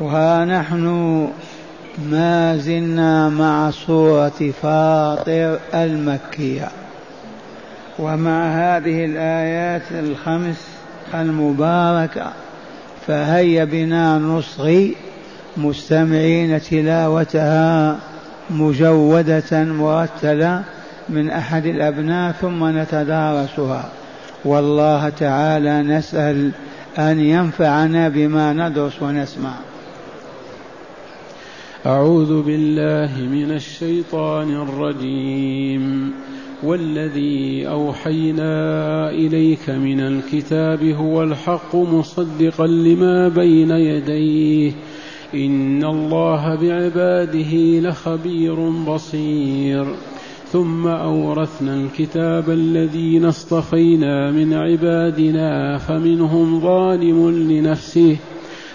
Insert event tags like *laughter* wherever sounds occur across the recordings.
وها نحن ما زلنا مع سورة فاطر المكية. ومع هذه الآيات الخمس المباركة فهيا بنا نصغي مستمعين تلاوتها مجودة مرتلة من أحد الأبناء ثم نتدارسها. والله تعالى نسأل أن ينفعنا بما ندرس ونسمع. أعوذ بالله من الشيطان الرجيم. والذي أوحينا إليك من الكتاب هو الحق مصدقا لما بين يديه. إن الله بعباده لخبير بصير. ثم أورثنا الكتاب الذين اصطفينا من عبادنا فمنهم ظالم لنفسه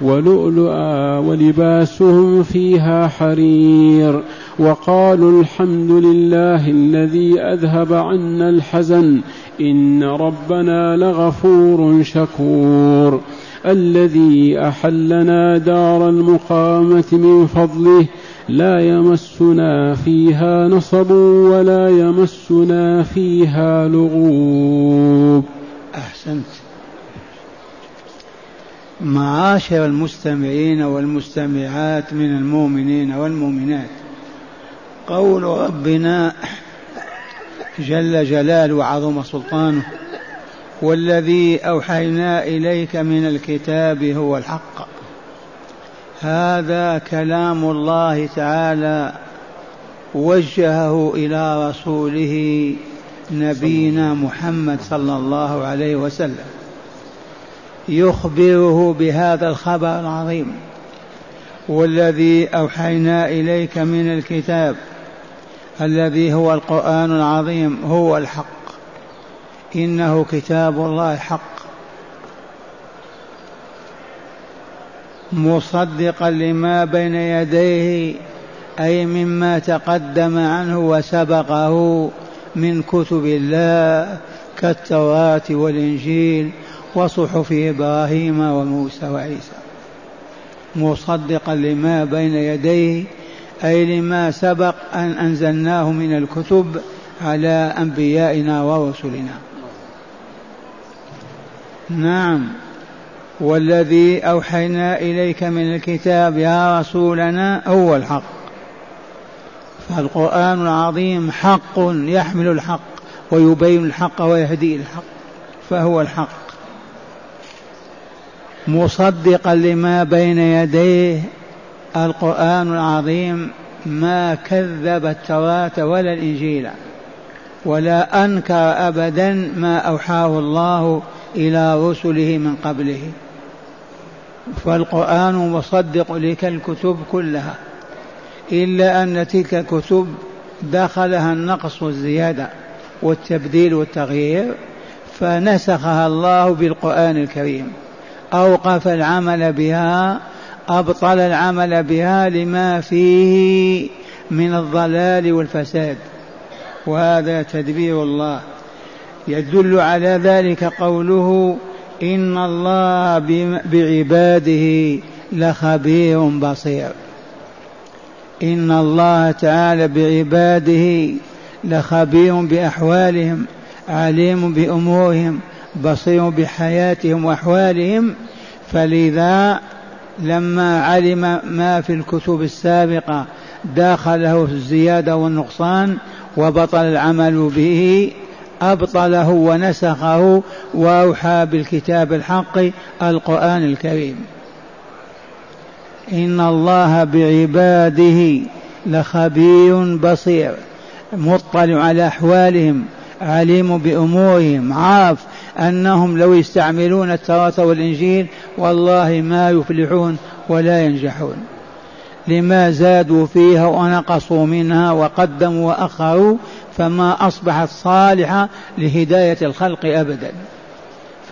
ولؤلؤا ولباسهم فيها حرير وقالوا الحمد لله الذي أذهب عنا الحزن إن ربنا لغفور شكور الذي أحلنا دار المقامة من فضله لا يمسنا فيها نصب ولا يمسنا فيها لغوب أحسنت. معاشر المستمعين والمستمعات من المؤمنين والمؤمنات. قول ربنا جل جلاله وعظم سلطانه والذي أوحينا إليك من الكتاب هو الحق. هذا كلام الله تعالى وجهه إلى رسوله نبينا محمد صلى الله عليه وسلم. يخبره بهذا الخبر العظيم. والذي أوحينا إليك من الكتاب الذي هو القرآن العظيم هو الحق. إنه كتاب الله حق. مصدقا لما بين يديه أي مما تقدم عنه وسبقه من كتب الله كالتوراة والإنجيل وصحف إبراهيم وموسى وعيسى. مصدقا لما بين يديه أي لما سبق أن أنزلناه من الكتب على أنبيائنا ورسلنا. نعم. والذي أوحينا إليك من الكتاب يا رسولنا هو الحق. فالقرآن العظيم حق يحمل الحق ويبين الحق ويهدي الحق فهو الحق. مصدقا لما بين يديه القرآن العظيم ما كذب التوراة ولا الإنجيل ولا أنكر أبدا ما أوحاه الله إلى رسله من قبله. فالقرآن مصدق لك الكتب كلها إلا أن تلك الكتب دخلها النقص والزيادة والتبديل والتغيير فنسخها الله بالقرآن الكريم. أوقف العمل بها أبطل العمل بها لما فيه من الضلال والفساد. وهذا تدبير الله. يدل على ذلك قوله إن الله بعباده لخبير بصير. إن الله تعالى بعباده لخبير بأحوالهم عليم بأمورهم بصير بحياتهم وأحوالهم فلذا لما علم ما في الكتب السابقة داخله الزيادة والنقصان وبطل العمل به أبطله ونسخه وأوحى بالكتاب الحق القرآن الكريم. إن الله بعباده لخبير بصير مطلع على أحوالهم عليم بأمورهم عارف أنهم لو يستعملون التوراة والإنجيل والله ما يفلحون ولا ينجحون. لما زادوا فيها ونقصوا منها وقدموا وأخروا فما أصبحت صالحة لهداية الخلق أبدا.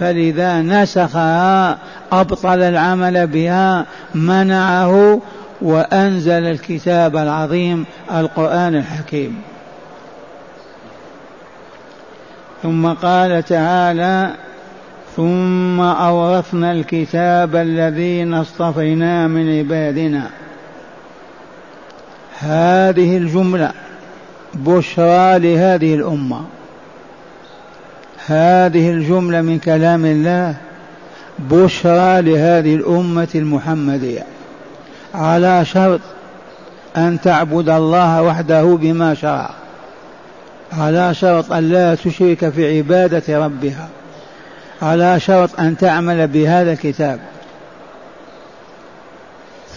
فلذا نسخها أبطل العمل بها منعه وأنزل الكتاب العظيم القرآن الحكيم. ثم قال تعالى ثم أورثنا الكتاب الذين اصطفينا من عبادنا. هذه الجملة بشرى لهذه الأمة. هذه الجملة من كلام الله بشرى لهذه الأمة المحمدية. على شرط أن تعبد الله وحده بما شرع على شرط أن لا تشرك في عبادة ربها على شرط أن تعمل بهذا الكتاب.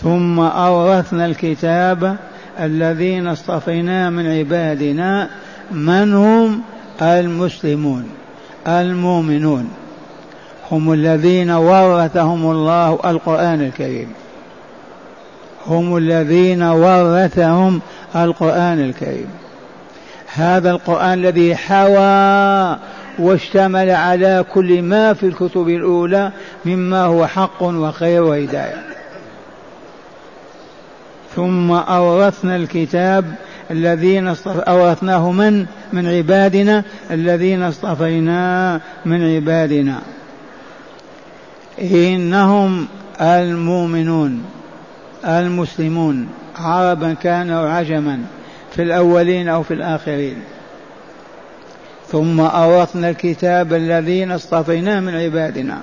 ثم أورثنا الكتاب الذين اصطفينا من عبادنا من هم؟ المسلمون المؤمنون. هم الذين ورثهم الله القرآن الكريم. هم الذين ورثهم القرآن الكريم. هذا القرآن الذي حوى واشتمل على كل ما في الكتب الأولى مما هو حق وخير وهداية. ثم أورثنا الكتاب الذين أورثناه من؟ من عبادنا الذين اصطفينا من عبادنا. إنهم المؤمنون المسلمون. عربا كانوا عجما. في الأولين أو في الآخرين. ثم أورثنا الكتاب الذين اصطفيناه من عبادنا.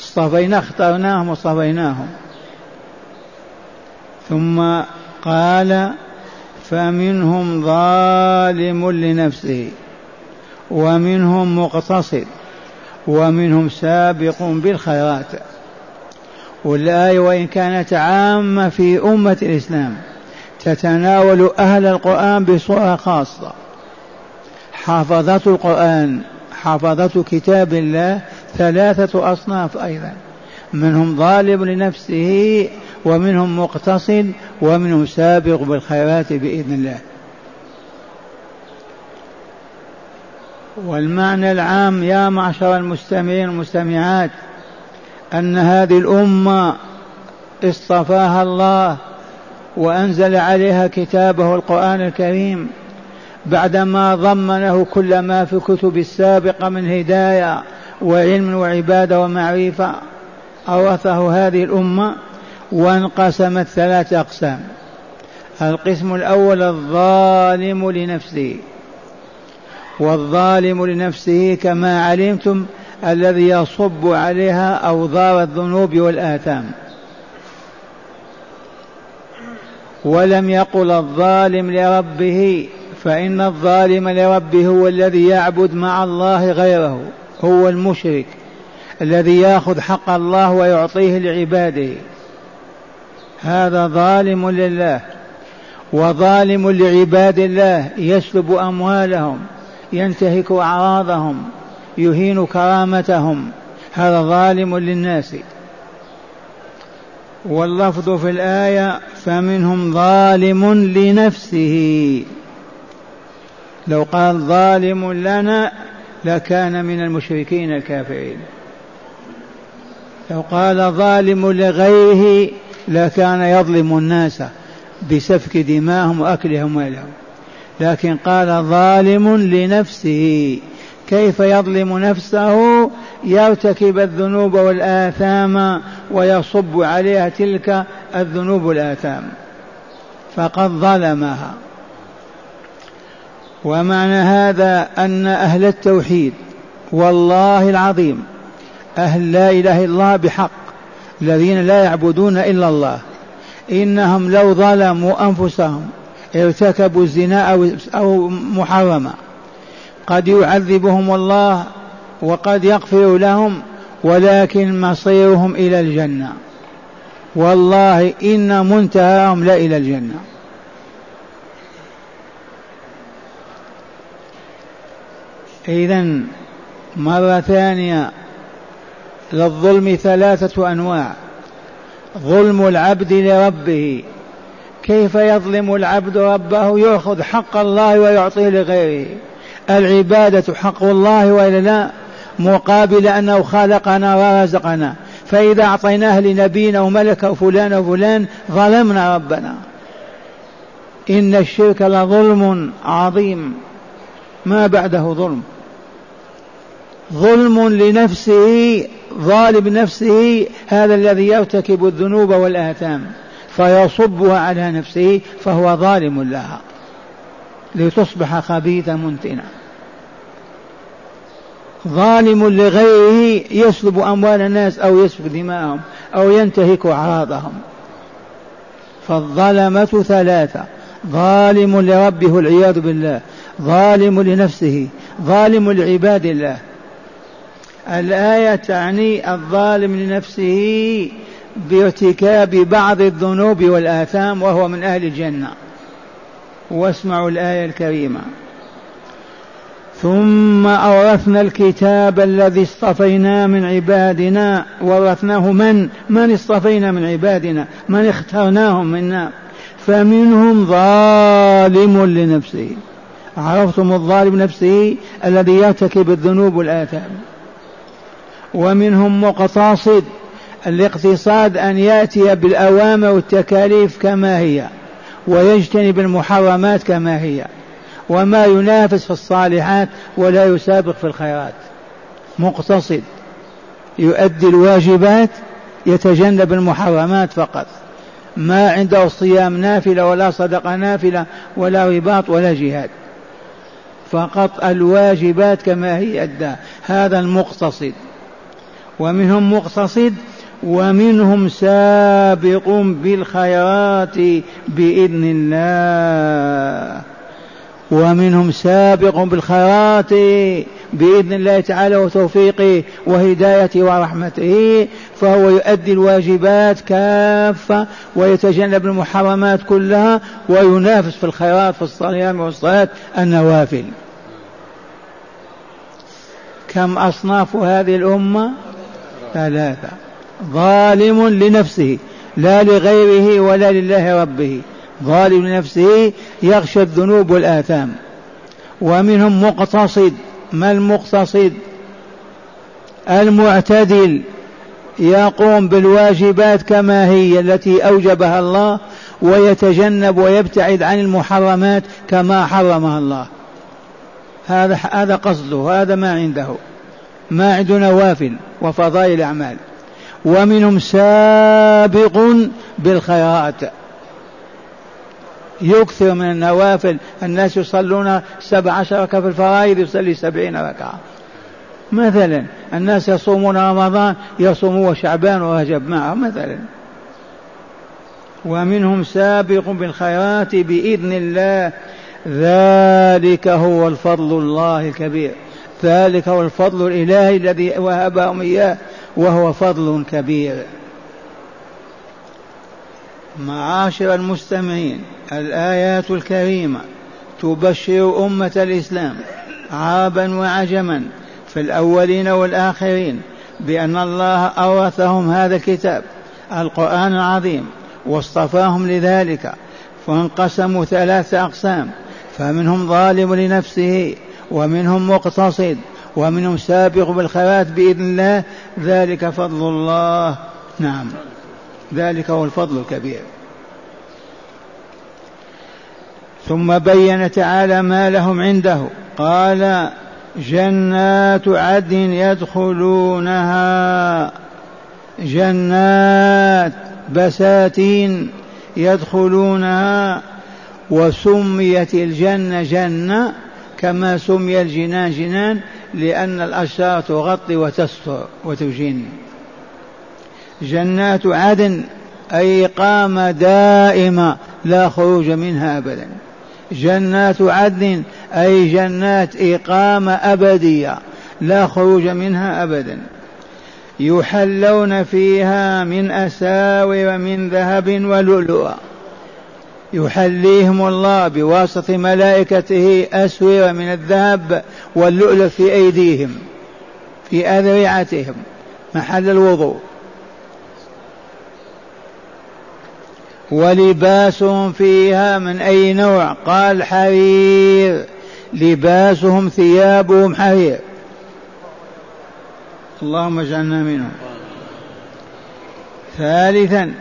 اصطفينا اخترناهم واصطفيناهم. ثم قال فمنهم ظالم لنفسه ومنهم مقتصد ومنهم سابق بالخيرات. والآية وإن كانت عامة في أمة الإسلام. تتناول أهل القرآن بصورة خاصة. حافظة القرآن حافظة كتاب الله ثلاثة أصناف أيضا. منهم ظالم لنفسه ومنهم مقتصد ومنهم سابق بالخيرات بإذن الله. والمعنى العام يا معشر المستمعين والمستمعات أن هذه الأمة اصطفاها الله وأنزل عليها كتابه القرآن الكريم بعدما ضمنه كل ما في الكتب السابقة من هداية وعلم وعبادة ومعرفة أورثه هذه الأمة وانقسمت ثلاثة أقسام. القسم الأول الظالم لنفسه. والظالم لنفسه كما علمتم الذي يصب عليها أوضار الذنوب والآثام. ولم يقل الظالم لربه فإن الظالم لربه هو الذي يعبد مع الله غيره هو المشرك الذي يأخذ حق الله ويعطيه لعباده. هذا ظالم لله وظالم لعباد الله يسلب أموالهم ينتهك أعراضهم يهين كرامتهم. هذا ظالم للناس. واللفظ في الآية فمنهم ظالم لنفسه. لو قال ظالم لنا لكان من المشركين الكافرين. لو قال ظالم لغيره لكان يظلم الناس بسفك دماءهم وأكلهم مالهم لكن قال ظالم لنفسه. كيف يظلم نفسه؟ يرتكب الذنوب والآثام ويصب عليها تلك الذنوب والآثام. فقد ظلمها. ومعنى هذا أن أهل التوحيد والله العظيم أهل لا إله إلا الله بحق الذين لا يعبدون إلا الله إنهم لو ظلموا أنفسهم ارتكبوا الزنا أو, محرما قد يعذبهم الله وقد يغفر لهم ولكن مصيرهم إلى الجنة. والله إن منتهاهم لإلى الجنة. إذا مرة ثانية للظلم ثلاثة أنواع. ظلم العبد لربه. كيف يظلم العبد ربه؟ يأخذ حق الله ويعطيه لغيره. العبادة حق الله وإلا لا مقابل أنه خلقنا ورزقنا. فإذا أعطيناه لنبينا وملك وفلان وفلان ظلمنا ربنا. إن الشرك لظلم عظيم. ما بعده ظلم. ظلم لنفسه ظالم نفسه هذا الذي يرتكب الذنوب والآثام. فيصبها على نفسه فهو ظالم لها. لتصبح خبيثة منتنة ظالم لغيره يسلب أموال الناس أو يسفك دماءهم أو ينتهك أعراضهم فالظلمة ثلاثة ظالم لربه والعياذ بالله ظالم لنفسه ظالم لعباد الله. الآية تعني الظالم لنفسه بارتكاب بعض الذنوب والآثام وهو من أهل الجنة. واسمعوا الآية الكريمة. ثم أورثنا الكتاب الذي اصطفينا من عبادنا. ورثناه من؟ من اصطفينا من عبادنا؟ من اخترناهم منا؟ فمنهم ظالم لنفسه. عرفتم الظالم نفسه الذي يرتكب الذنوب والآثام. ومنهم مقتصد الاقتصاد أن يأتي بالأوامر والتكاليف كما هي. ويجتنب المحرمات كما هي وما ينافس في الصالحات ولا يسابق في الخيرات. مقتصد. يؤدي الواجبات يتجنب المحرمات فقط. ما عنده صيام نافلة ولا صدقة نافلة ولا رباط ولا جهاد. فقط الواجبات كما هي أدى. هذا المقتصد. ومنهم مقتصد ومنهم سابق بالخيرات بإذن الله. ومنهم سابق بالخيرات بإذن الله تعالى وتوفيقه وهدايته ورحمته فهو يؤدي الواجبات كافة ويتجنب المحرمات كلها وينافس في الخيرات في الصيام والصلاة النوافل. كم أصناف هذه الأمة؟ ثلاثة. ظالم لنفسه لا لغيره ولا لله ربه. ظالم لنفسه يغشى الذنوب والآثام. ومنهم مقتصد ما المقتصد؟ المعتدل يقوم بالواجبات كما هي التي أوجبها الله ويتجنب ويبتعد عن المحرمات كما حرمها الله. هذا هذا قصده هذا ما عنده. ما عنده نوافل وفضائل أعمال. ومنهم سابق بالخيرات يكثر من النوافل. الناس يصلون سبع عشر ركعة في الفرائض يصلي سبعين ركعة. مثلا الناس يصومون رمضان يصومون شعبان ورجب معه مثلا. ومنهم سابق بالخيرات بإذن الله. ذلك هو الفضل الله الكبير. ذلك هو الفضل الإلهي الذي وهبهم إياه. وهو فضل كبير. معاشر المستمعين الآيات الكريمة تبشر أمة الإسلام عربا وعجما في الأولين والآخرين بأن الله أورثهم هذا الكتاب القرآن العظيم واصطفاهم لذلك فانقسموا ثلاثة أقسام فمنهم ظالم لنفسه ومنهم مقتصد ومنهم سابق بالخيرات بإذن الله ذلك فضل الله. نعم. ذلك هو الفضل الكبير. ثم بين تعالى ما لهم عنده. قال جنات عدن يدخلونها. جنات بساتين يدخلونها. وسميت الجنة جنة كما سمي الجنان جنان. لأن الأشجار تغطي وتستر وتجين جنات عدن أي إقامة دائمة لا خروج منها أبدا. جنات عدن أي جنات إقامة أبدية لا خروج منها أبدا. يحلون فيها من أساور من ذهب ولؤلؤا يحليهم الله بواسطة ملائكته أسور من الذهب واللؤلؤ في أيديهم في أذرعتهم محل الوضوء. ولباسهم فيها من أي نوع؟ قال حرير. لباسهم ثيابهم حرير. اللهم اجعلنا منهم. ثالثا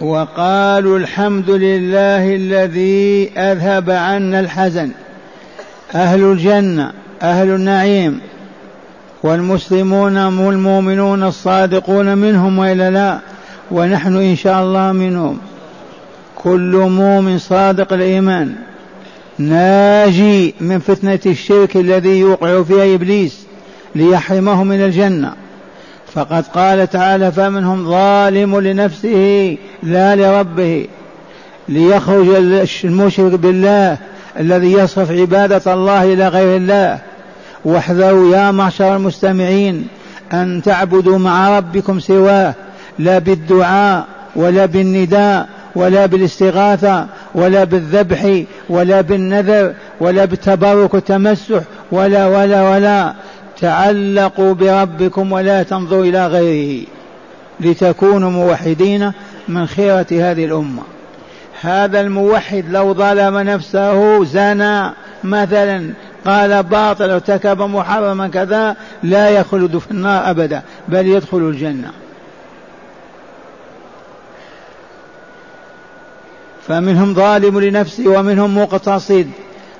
وقالوا الحمد لله الذي أذهب عنا الحزن. أهل الجنة أهل النعيم. والمسلمون والمؤمنون الصادقون منهم وإلا لا. ونحن إن شاء الله منهم. كل مؤمن صادق الإيمان. ناجي من فتنة الشرك الذي يوقع فيها إبليس ليحرمه من الجنة. فقد قال تعالى فمنهم ظالم لنفسه لا لربه ليخرج المشرك بالله الذي يصرف عبادة الله إلى غير الله. واحذروا يا معشر المستمعين أن تعبدوا مع ربكم سواه لا بالدعاء ولا بالنداء ولا بالاستغاثة ولا بالذبح ولا بالنذر ولا بالتبرك والتمسح ولا ولا ولا. تعلقوا بربكم ولا تنظروا إلى غيره لتكونوا موحدين من خيرة هذه الأمة. هذا الموحد لو ظلم نفسه زنى مثلا قال باطل ارتكب محرما كذا لا يخلد في النار أبدا بل يدخل الجنة. فمنهم ظالم لنفسه ومنهم مقتصد.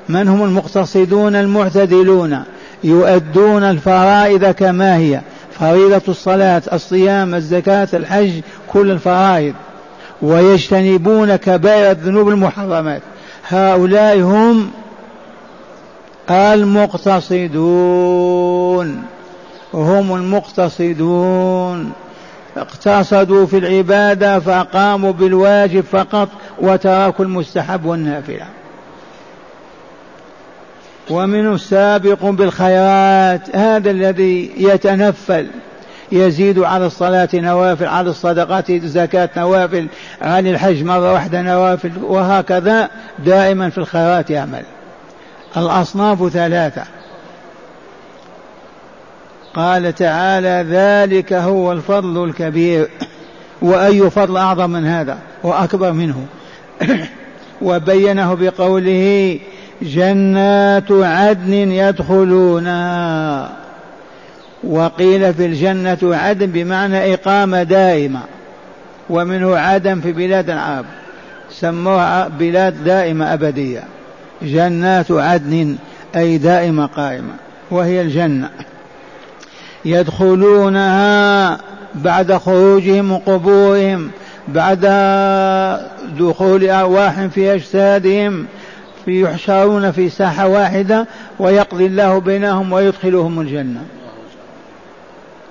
من هم المقتصدون المعتدلون؟ يؤدون الفرائض كما هي. فريضة الصلاة الصيام الزكاة الحج كل الفرائض. ويجتنبون كبائر الذنوب المحرمات. هؤلاء هم المقتصدون. هم المقتصدون. اقتصدوا في العبادة فقاموا بالواجب فقط وتركوا المستحب والنافلة. ومنه سابق بالخيرات هذا الذي يتنفل يزيد على الصلاة نوافل على الصدقات زكاة نوافل عن الحج مرة واحدة نوافل وهكذا دائما في الخيرات يعمل. الأصناف ثلاثة. قال تعالى ذلك هو الفضل الكبير. وأي فضل أعظم من هذا؟ وأكبر منه. *coughs* وبينه بقوله جنات عدن يدخلونها. وقيل في الجنة عدن بمعنى إقامة دائمة ومنه عدن في بلاد العرب سموها بلاد دائمة أبدية. جنات عدن أي دائمة قائمة وهي الجنة. يدخلونها بعد خروجهم من قبورهم بعد دخول أرواح في أجسادهم يحشرون في ساحة واحدة ويقضي الله بينهم ويدخلهم الجنة.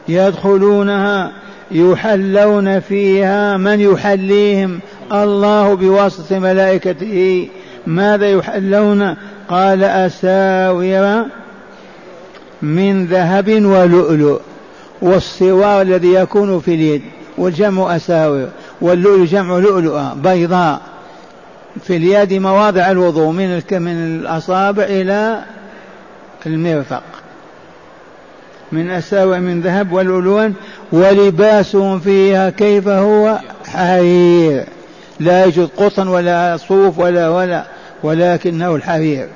يدخلونها يحلون فيها من يحليهم؟ الله بواسطة ملائكته. ماذا يحلون؟ قال أساور من ذهب ولؤلؤ والسوار الذي يكون في اليد والجمع أساور واللؤلؤ جمع لؤلؤة بيضاء. في اليد مواضع الوضوء من من الأصابع إلى المرفق. من أساوع من ذهب والألوان ولباسهم فيها كيف هو؟ حرير. لا يوجد قطن ولا صوف ولا ولا ولكنه الحرير.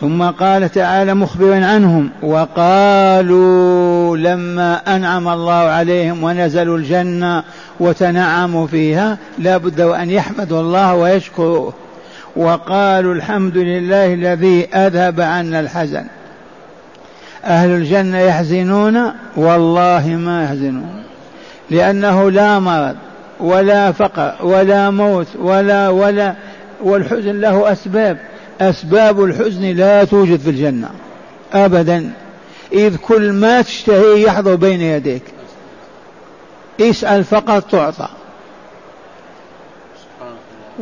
ثم قال تعالى مخبرا عنهم وقالوا لما أنعم الله عليهم ونزلوا الجنة وتنعموا فيها لا بد وأن يحمدوا الله ويشكروه وقالوا الحمد لله الذي أذهب عنا الحزن. أهل الجنة يحزنون والله ما يحزنون. لأنه لا مرض ولا فقر ولا موت ولا ولا والحزن له أسباب. أسباب الحزن لا توجد في الجنة. أبدا. إذ كل ما تشتهي يحضر بين يديك. اسأل فقط تعطى.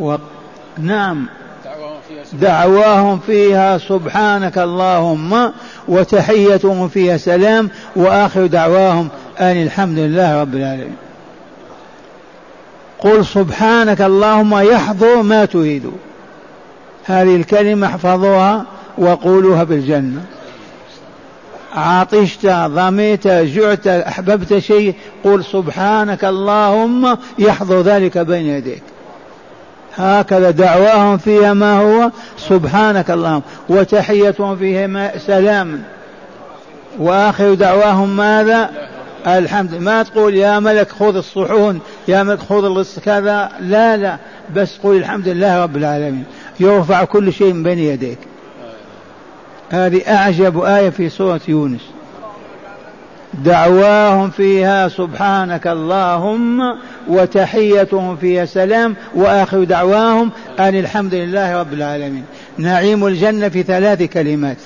و... نعم. دعواهم فيها سبحانك اللهم وتحيتهم فيها سلام وآخر دعواهم أن الحمد لله رب العالمين. قل سبحانك اللهم يحضر ما تريد. هذه الكلمة احفظوها وقولوها بالجنة. عطشت ظميت جعت أحببت شيء قل سبحانك اللهم يحضر ذلك بين يديك. هكذا دعواهم فيها ما هو؟ سبحانك اللهم. وتحيتهم فيها سلام. وآخر دعواهم ماذا؟ الحمد. ما تقول يا ملك خذ الصحون يا ملك خذ كذا. لا لا. بس قل الحمد لله رب العالمين. يرفع كل شيء من بين يديك. هذه أعجب آية في سورة يونس. دعواهم فيها سبحانك اللهم وتحيتهم فيها سلام وآخر دعواهم أن الحمد لله رب العالمين. نعيم الجنة في ثلاث كلمات.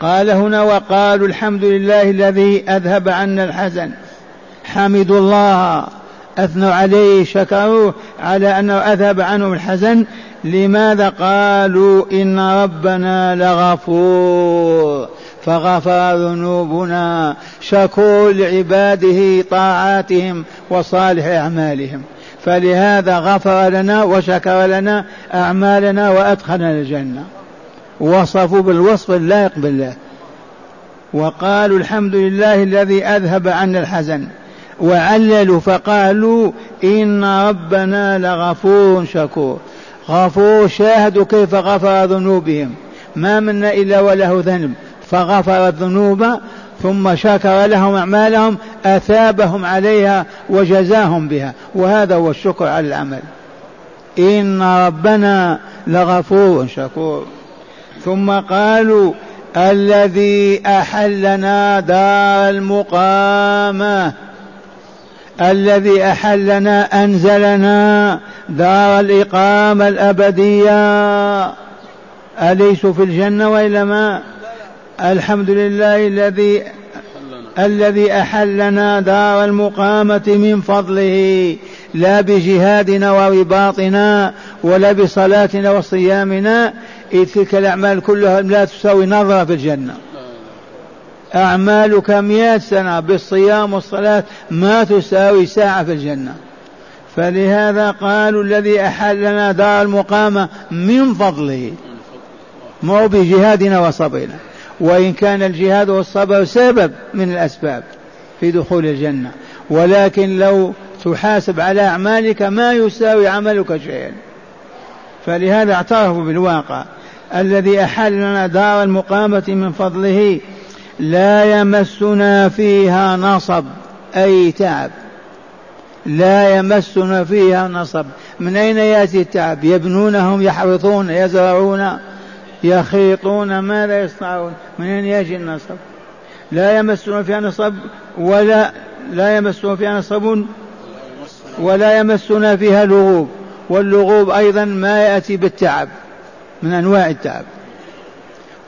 قال هنا وقالوا الحمد لله الذي أذهب عنا الحزن. حمدوا الله. اثنوا عليه شكروه على أنه أذهب عنهم الحزن لماذا قالوا إن ربنا لغفور؟ فغفر ذنوبنا شكور لعباده طاعاتهم وصالح أعمالهم. فلهذا غفر لنا وشكر لنا أعمالنا وأدخلنا الجنة. وصفوا بالوصف اللائق بالله. وقالوا الحمد لله الذي أذهب عنا الحزن. وعللوا فقالوا إن ربنا لغفور شكور. غفور شاهدوا كيف غفر ذنوبهم. ما منا إلا وله ذنب. فغفر الذنوب ثم شكر لهم أعمالهم أثابهم عليها وجزاهم بها. وهذا هو الشكر على العمل. إن ربنا لغفور شكور. ثم قالوا الذي أحلنا دار المقامة. الذي أحلنا أنزلنا دار الإقامة الأبدية. أليسوا في الجنة وإلا ما؟ الحمد لله الذي الذي أحلنا دار المقامة من فضله لا بجهادنا ورباطنا ولا بصلاتنا وصيامنا. إذ تلك الأعمال كلها لا تساوي نظرة في الجنة. أعمالك مئة سنة بالصيام والصلاة ما تساوي ساعة في الجنة. فلهذا قالوا الذي أحلنا دار المقامة من فضله. مو بجهادنا وصبرنا. وإن كان الجهاد والصبر سبب من الأسباب في دخول الجنة. ولكن لو تحاسب على أعمالك ما يساوي عملك شيئا. فلهذا اعترفوا بالواقع. الذي أحل لنا دار المقامة من فضله لا يمسنا فيها نصب أي تعب. لا يمسنا فيها نصب. من أين يأتي التعب؟ يبنونهم يحرثون يزرعون يخيطون ما لا يصنعون. من أين يجي النصب؟ لا يمسون فيها نصب ولا لا يمسون فيها نصب ولا يمسنا فيها لغوب. واللغوب أيضا ما يأتي بالتعب من أنواع التعب.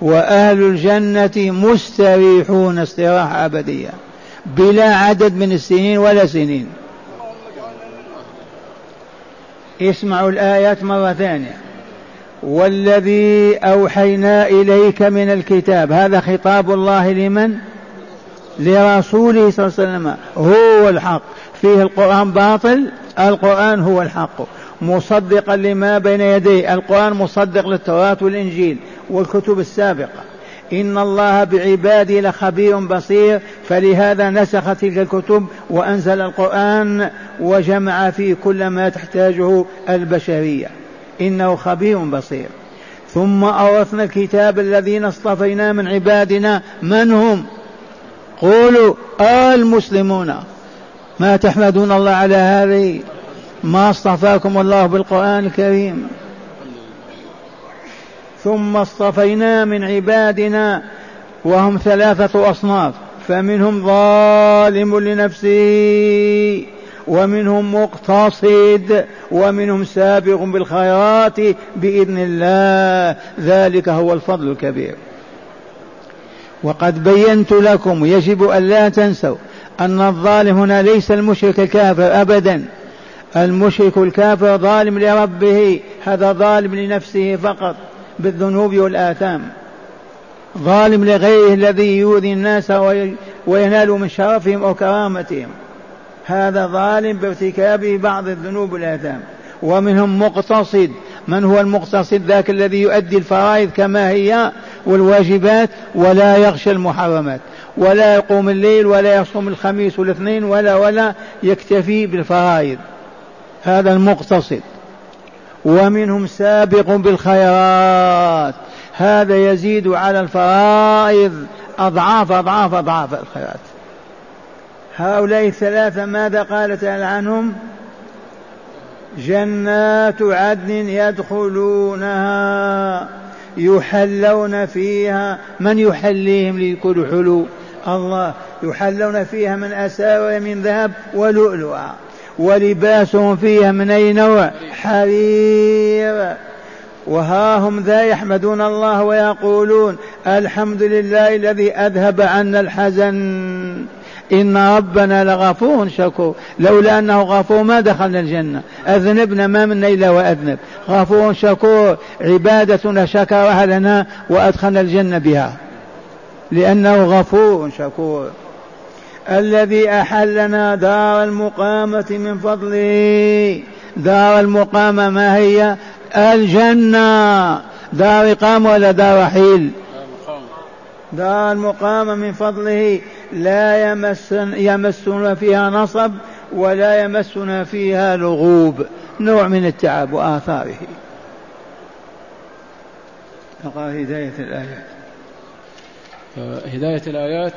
وأهل الجنة مستريحون استراحة أبدية بلا عدد من السنين ولا سنين. اسمعوا الآيات مرة ثانية. والذي أوحينا إليك من الكتاب هذا خطاب الله لمن؟ لرسوله صلى الله عليه وسلم هو الحق. فيه القرآن باطل القرآن هو الحق. مصدقا لما بين يديه. القرآن مصدق للتوراة والإنجيل والكتب السابقة. إن الله بعباده لخبير بصير. فلهذا نسخ تلك الكتب وأنزل القرآن وجمع فيه كل ما تحتاجه البشرية. إنه خبير بصير. ثم أورثنا الكتاب الذين اصطفينا من عبادنا. من هم؟ قولوا آه المسلمون ما تحمدون الله على هذه ما اصطفاكم الله بالقرآن الكريم. ثم اصطفينا من عبادنا وهم ثلاثة أصناف. فمنهم ظالم لنفسه ومنهم مقتصد ومنهم سابق بالخيرات بإذن الله. ذلك هو الفضل الكبير. وقد بينت لكم يجب أن لا تنسوا أن الظالم هنا ليس المشرك الكافر ابدا. المشرك الكافر ظالم لربه هذا ظالم لنفسه فقط بالذنوب والآثام. ظالم لغيره الذي يؤذي الناس وينال من شرفهم أو كرامتهم. هذا ظالم بارتكاب بعض الذنوب والآثام. ومنهم مقتصد. من هو المقتصد؟ ذاك الذي يؤدي الفرائض كما هي والواجبات ولا يغشى المحرمات. ولا يقوم الليل ولا يصوم الخميس والاثنين ولا ولا يكتفي بالفرائض. هذا المقتصد. ومنهم سابق بالخيرات. هذا يزيد على الفرائض. أضعاف أضعاف أضعاف الخيرات. هؤلاء الثلاثة ماذا قال تعالى عنهم؟ جنات عدن يدخلونها يحلون فيها. من يحليهم ليكونوا حلو؟ الله. يحلون فيها من أساور من ذهب ولؤلؤا. ولباسهم فيها من أي نوع؟ حرير. وها هم ذا يحمدون الله ويقولون الحمد لله الذي أذهب عنا الحزن. إن ربنا لغفور شكور. لولا أنه غفور ما دخلنا الجنة. أذنبنا ما منا إلا وأذنب. غفور شكور. عبادتنا شكرها لنا وأدخلنا الجنة بها. لأنه غفور شكور. الذي أحلنا دار المقامة من فضله. دار المقامة ما هي؟ الجنة. دار إقامة ولا دار رحيل دار المقامة من فضله. لا يمسن يمسنا فيها نصب ولا يمسنا فيها لغوب. نوع من التعب وآثاره. نقرأ هداية الآيات. هداية الآيات.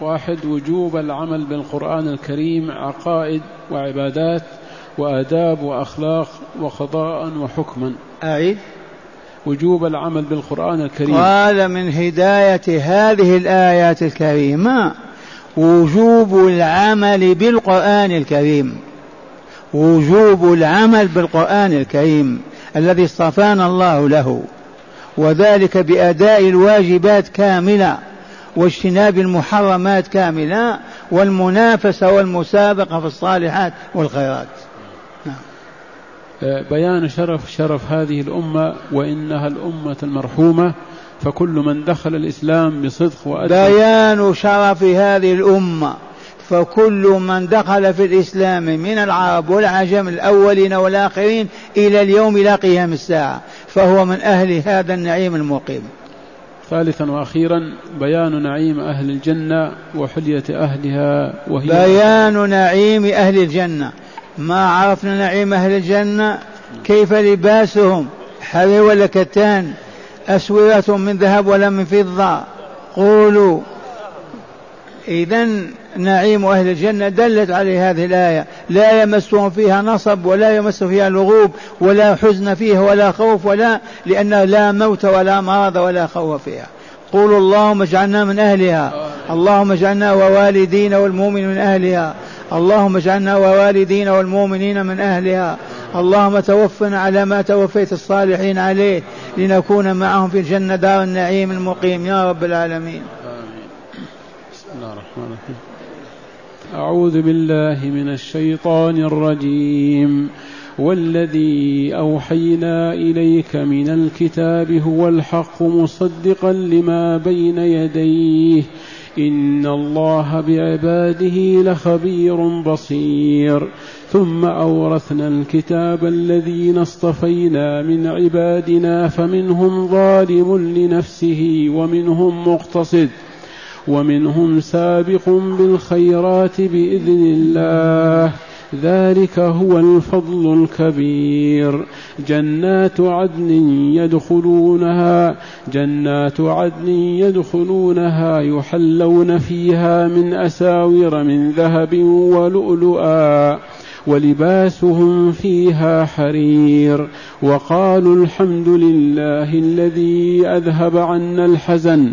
واحد وجوب العمل بالقرآن الكريم عقائد وعبادات وآداب وأخلاق وقضاء وحكما. أعيد. وجوب العمل بالقرآن الكريم. قال من هداية هذه الآيات الكريمة وجوب العمل بالقرآن الكريم. وجوب العمل بالقرآن الكريم الذي اصطفانا الله له وذلك بأداء الواجبات كاملة. واجتناب المحرمات كاملة والمنافسة والمسابقة في الصالحات والخيرات. بيان شرف شرف هذه الأمة وإنها الأمة المرحومة فكل من دخل الإسلام بصدق وأدب. بيان شرف هذه الأمة فكل من دخل في الإسلام من العرب والعجم الأولين والآخرين إلى اليوم إلى قيام الساعة فهو من أهل هذا النعيم المقيم. ثالثا وأخيرا بيان نعيم أهل الجنة وحلية أهلها وهي بيان نعيم أهل الجنة. ما عرفنا نعيم أهل الجنة؟ كيف لباسهم؟ حرير ولا كتان؟ أسورة من ذهب ولا من فضة؟ قولوا. إذا نعيم أهل الجنة دلت عليه هذه الآية. لا يمسهم فيها نصب ولا يمس فيها لغوب ولا حزن فيها ولا خوف ولا لأن لا موت ولا مرض ولا خوف فيها. قولوا اللهم اجعلنا من أهلها. اللهم اجعلنا ووالدين والمؤمن من أهلها. اللهم اجعلنا ووالدينا والمؤمنين من أهلها. اللهم توفنا على ما توفيت الصالحين عليه لنكون معهم في الجنة دار النعيم المقيم. يا رب العالمين. آمين. بسم الله الرحمن الرحيم. أعوذ بالله من الشيطان الرجيم. والذي أوحينا إليك من الكتاب هو الحق مصدقا لما بين يديه. إن الله بعباده لخبير بصير. ثم أورثنا الكتاب الذين اصطفينا من عبادنا فمنهم ظالم لنفسه ومنهم مقتصد. ومنهم سابق بالخيرات بإذن الله. ذلك هو الفضل الكبير. جنات عدن يدخلونها جنات عدن يدخلونها يحلون فيها من أساور من ذهب ولؤلؤا ولباسهم فيها حرير. وقالوا الحمد لله الذي أذهب عنا الحزن